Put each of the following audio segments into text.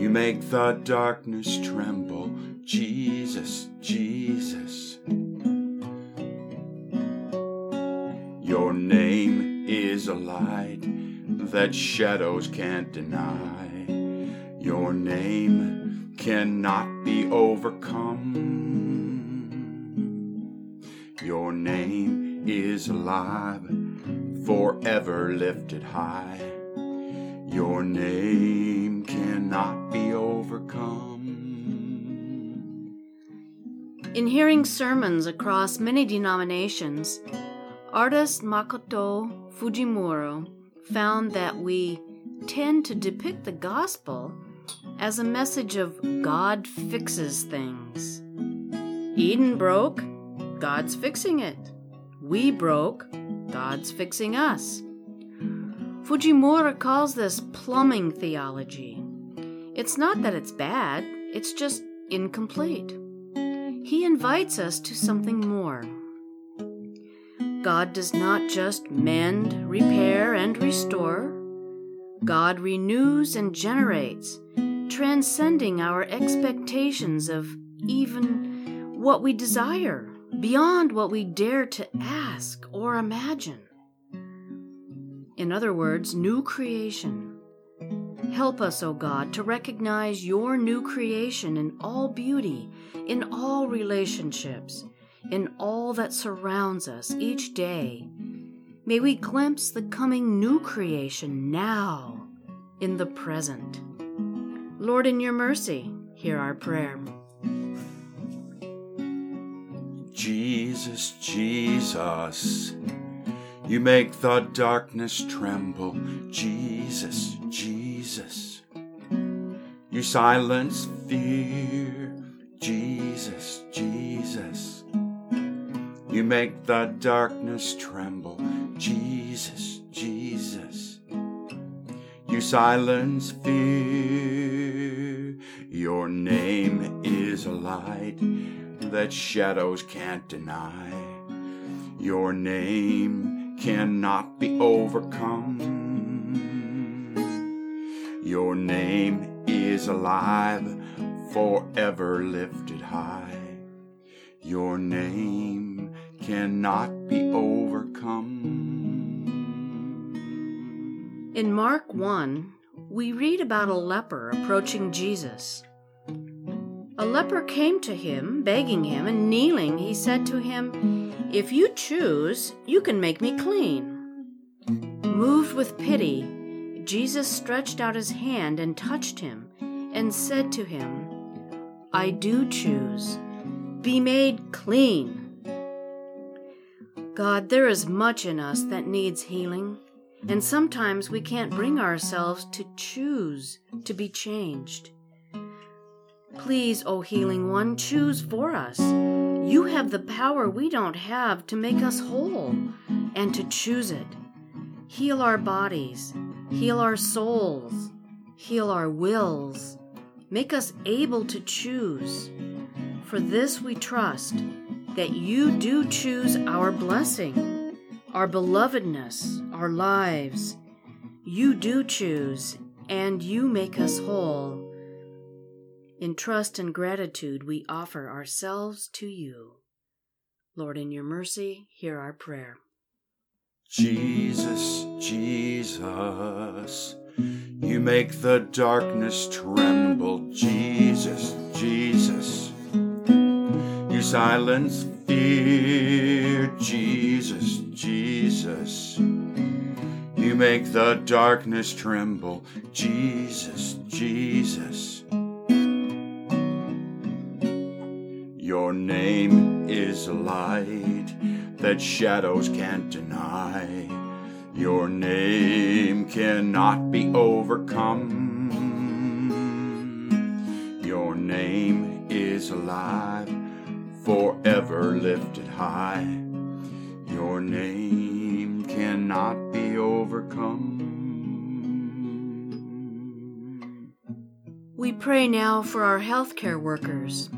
you make the darkness tremble. Jesus, Jesus. Your name is a light that shadows can't deny. Your name cannot be overcome. Your name is alive, forever lifted high. Your name cannot be overcome. In hearing sermons across many denominations, artist Makoto Fujimura found that we tend to depict the gospel as a message of God fixes things. Eden broke, God's fixing it. We broke, God's fixing us. Fujimura calls this plumbing theology. It's not that it's bad, it's just incomplete. He invites us to something more. God does not just mend, repair, and restore. God renews and generates, transcending our expectations of even what we desire, beyond what we dare to ask or imagine. In other words, new creation. Help us, O God, to recognize your new creation in all beauty, in all relationships, in all that surrounds us each day May we glimpse the coming new creation now, in the present. Lord, in your mercy, hear our prayer. Jesus, Jesus, you make the darkness tremble. Jesus, Jesus, you silence fear. Jesus, Jesus, you make the darkness tremble. Jesus, Jesus, you silence fear. Your name is a light that shadows can't deny. Your name cannot be overcome. Your name is alive, forever lifted high. Your name cannot be overcome. In Mark 1, we read about a leper approaching Jesus. A leper came to him, begging him, and kneeling, he said to him, If you choose, you can make me clean. Moved with pity, Jesus stretched out his hand and touched him, and said to him, I do choose. Be made clean. God, there is much in us that needs healing. And sometimes we can't bring ourselves to choose to be changed. Please, O Healing One, choose for us. You have the power we don't have to make us whole and to choose it. Heal our bodies, heal mm. our souls, heal our wills. Make us able to choose. For this we trust that you do choose our blessing our belovedness, our lives. You do choose, and you make us whole. In trust and gratitude, we offer ourselves to you. Lord, in your mercy, hear our prayer. Jesus, Jesus, you make the darkness tremble. Jesus, Jesus, you silence fear. Jesus, Jesus, you make the darkness tremble. Jesus, Jesus. Your name is light that shadows can't deny. Your name cannot be overcome. Your name is alive, forever lifted high. Your name cannot be overcome. We pray now for our healthcare workers.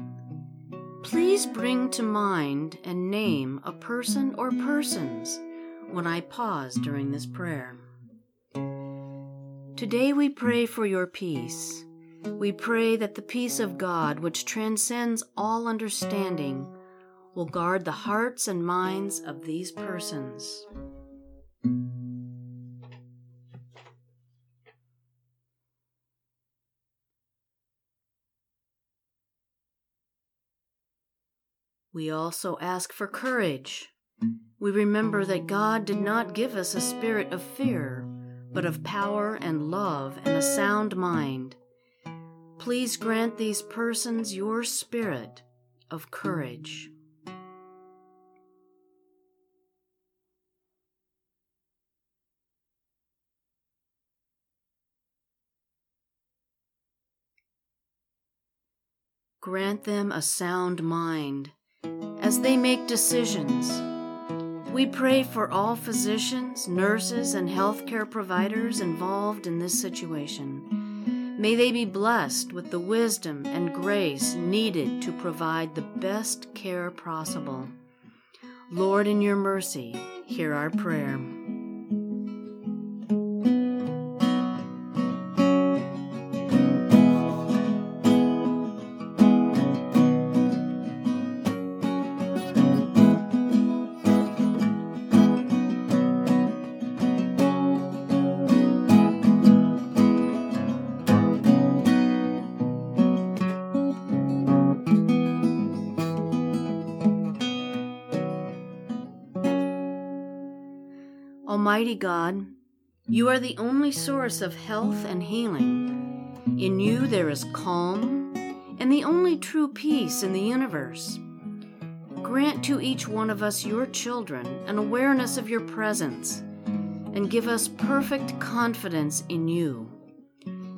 Please bring to mind and name a person or persons when I pause during this prayer. Today we pray for your peace. We pray that the peace of God, which transcends all understanding, will guard the hearts and minds of these persons. We also ask for courage. We remember that God did not give us a spirit of fear, but of power and love and a sound mind. Please grant these persons your spirit of courage. Grant them a sound mind as they make decisions. We pray for all physicians, nurses, and healthcare providers involved in this situation. May they be blessed with the wisdom and grace needed to provide the best care possible. Lord, in your mercy, hear our prayer. Almighty God, you are the only source of health and healing. In you there is calm and the only true peace in the universe. Grant to each one of us, your children, an awareness of your presence and give us perfect confidence in you.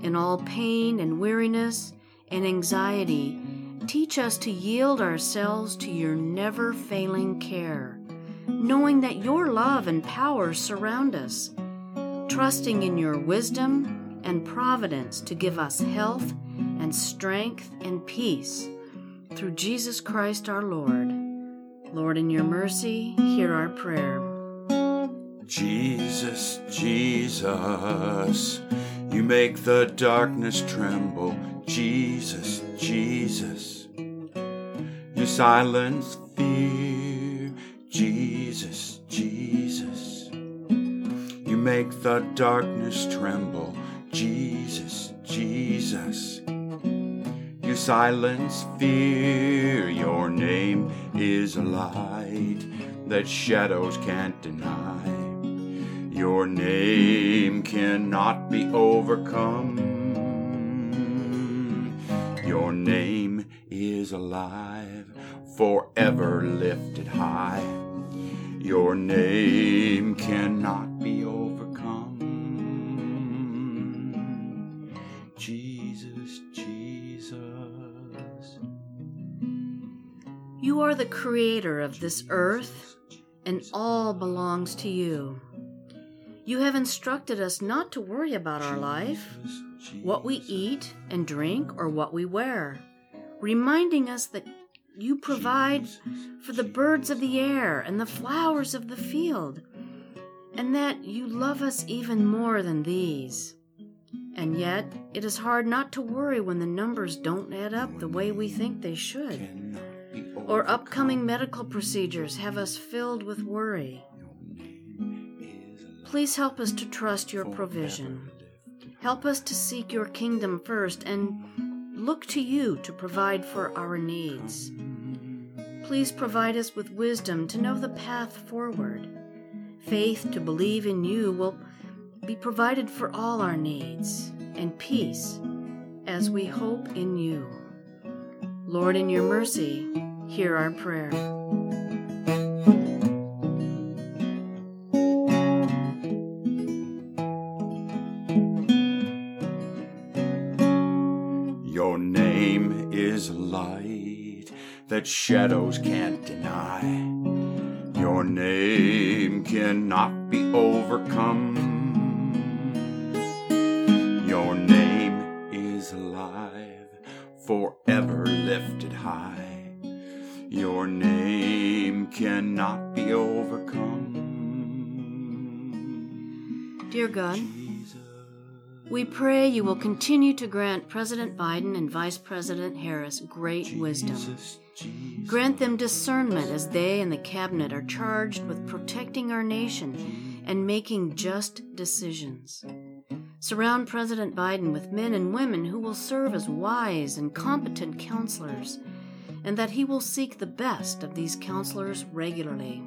In all pain and weariness and anxiety, teach us to yield ourselves to your never failing care knowing that your love and power surround us, trusting in your wisdom and providence to give us health and strength and peace through Jesus Christ our Lord. Lord, in your mercy, hear our prayer. Jesus, Jesus, you make the darkness tremble. Jesus, Jesus, you silence fear. Jesus, Jesus, you make the darkness tremble. Jesus, Jesus, you silence fear. Your name is a light that shadows can't deny. Your name cannot be overcome. Your name is alive, forever lifted high. Your name cannot be overcome. Jesus, Jesus. You are the creator of this earth, and all belongs to you. You have instructed us not to worry about our life, what we eat and drink, or what we wear, reminding us that you provide for the birds of the air and the flowers of the field, and that you love us even more than these. And yet, it is hard not to worry when the numbers don't add up the way we think they should, or upcoming medical procedures have us filled with worry. Please help us to trust your provision. Help us to seek your kingdom first and look to you to provide for our needs. Please provide us with wisdom to know the path forward. Faith to believe in you will be provided for all our needs, and peace as we hope in you. Lord, in your mercy, hear our prayer. That shadows can't deny. Your name cannot be overcome. Your name is alive, forever lifted high. Your name cannot be overcome. Dear God, we pray you will continue to grant President Biden and Vice President Harris great wisdom. Grant them discernment as they and the cabinet are charged with protecting our nation and making just decisions. Surround President Biden with men and women who will serve as wise and competent counselors, and that he will seek the best of these counselors regularly.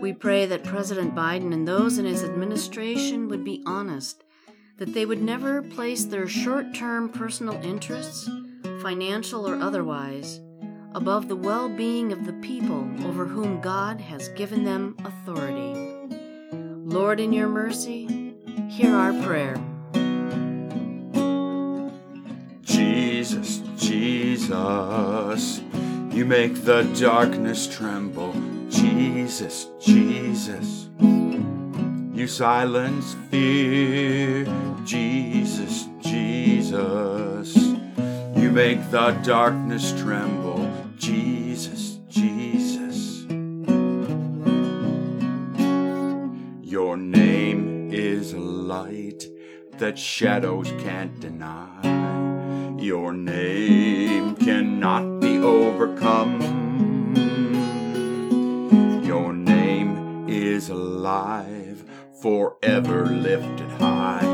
We pray that President Biden and those in his administration would be honest that they would never place their short term personal interests, financial or otherwise, above the well being of the people over whom God has given them authority. Lord, in your mercy, hear our prayer. Jesus, Jesus, you make the darkness tremble. Jesus, Jesus you silence fear. Jesus, Jesus, make the darkness tremble. Jesus, Jesus. Your name is a light that shadows can't deny. Your name cannot be overcome. Your name is alive forever lifted high.